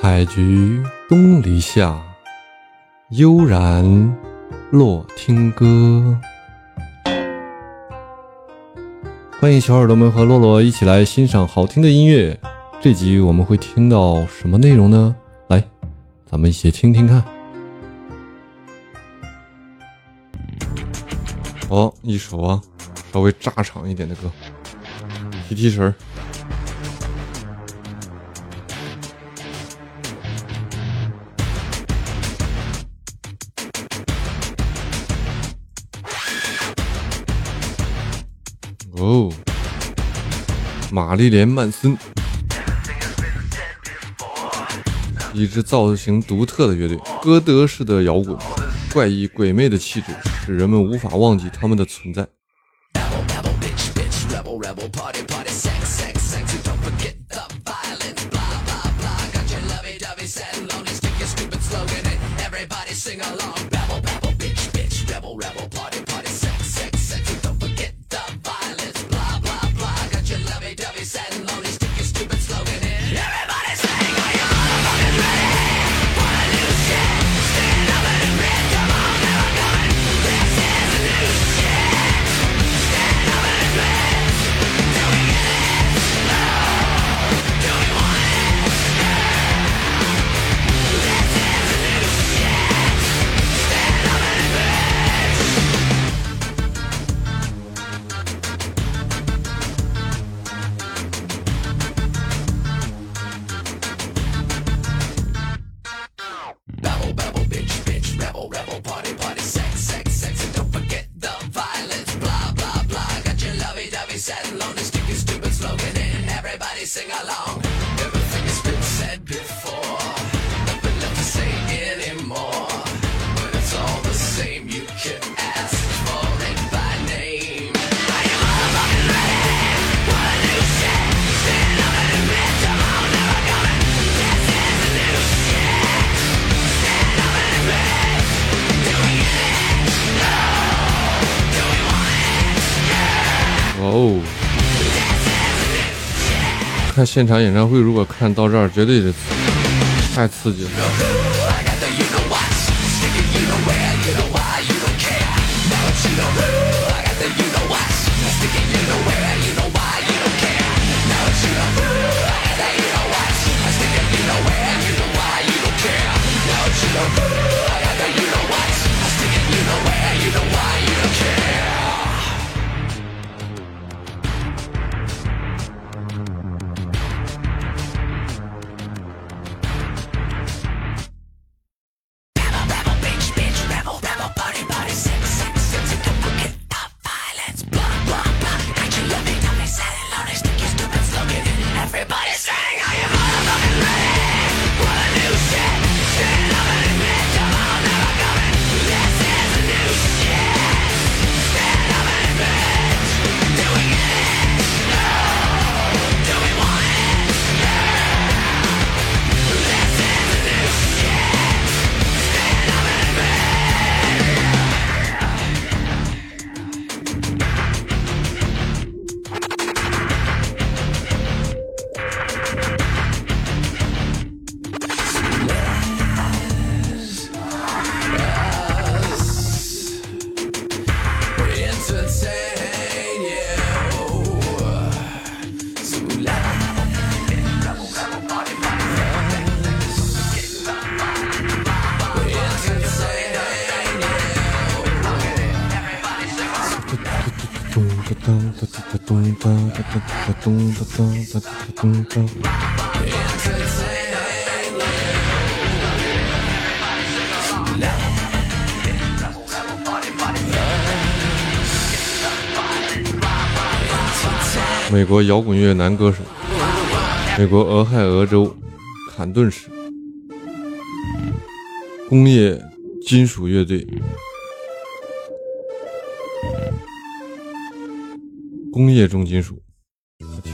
采菊东篱下，悠然落听歌。欢迎小耳朵们和洛洛一起来欣赏好听的音乐。这集我们会听到什么内容呢？来，咱们一起听听看。哦，一首啊，稍微炸场一点的歌，提提神儿。哦，玛丽莲·曼森，一支造型独特的乐队，歌德式的摇滚，怪异鬼魅的气质，使人们无法忘记他们的存在。Apple Party. 哦，看现场演唱会，如果看到这儿，绝对是太刺激了。美国摇滚乐男歌手，美国俄亥俄州坎顿市。工业金属乐队，工业重金属，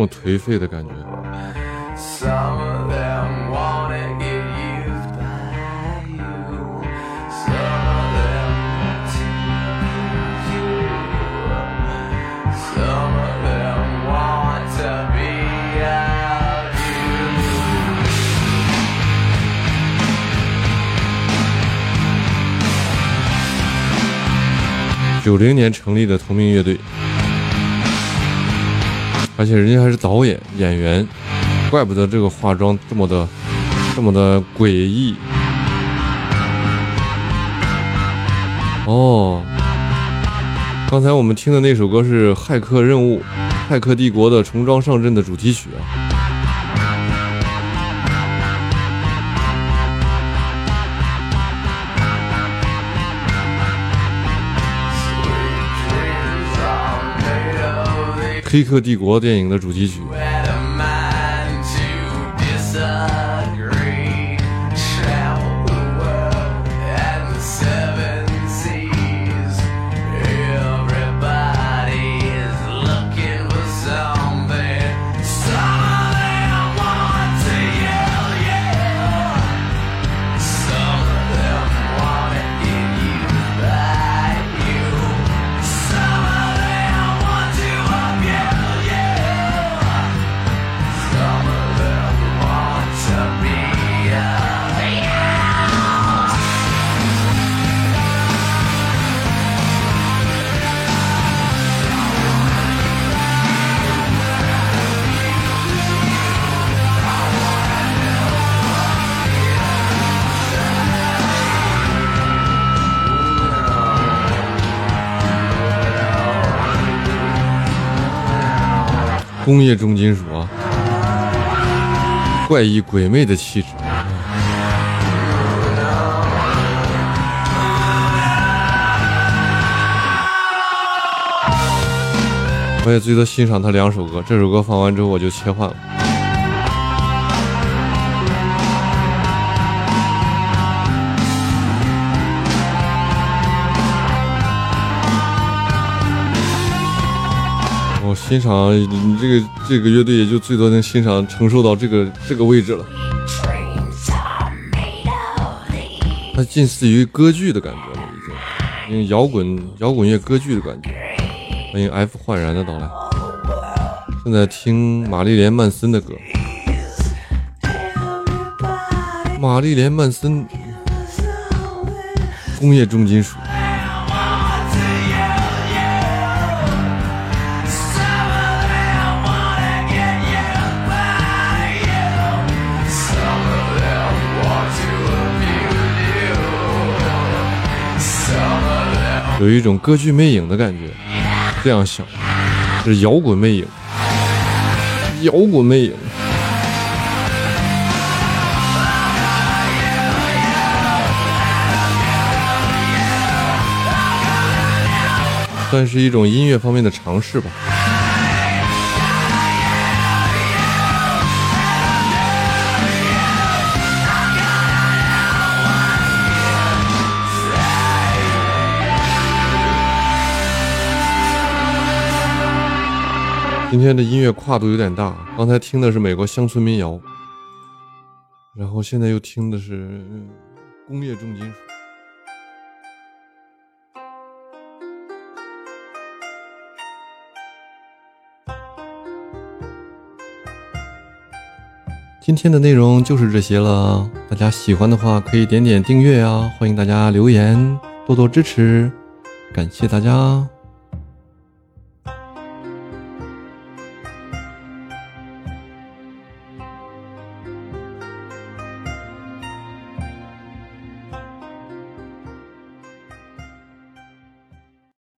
这么颓废的感觉。九零年成立的同名乐队。而且人家还是导演、演员，怪不得这个化妆这么的、这么的诡异。哦，刚才我们听的那首歌是《骇客任务》，《骇客帝国》的重装上阵的主题曲啊。黑客帝国》电影的主题曲。工业重金属》啊，怪异鬼魅的气质。我也最多欣赏他两首歌，这首歌放完之后我就切换了。欣赏你这个这个乐队，也就最多能欣赏承受到这个这个位置了。它近似于歌剧的感觉了，已经，因为摇滚摇滚乐歌剧的感觉。欢迎 F 焕然的到来。正在听玛丽莲曼森的歌，玛丽莲曼森，工业重金属。有一种歌剧魅影的感觉。这样想，是摇滚魅影，摇滚魅影。算是一种音乐方面的尝试吧。今天的音乐跨度有点大，刚才听的是美国乡村民谣，然后现在又听的是工业重金属。今天的内容就是这些了，大家喜欢的话可以点点订阅啊，欢迎大家留言，多多支持，感谢大家。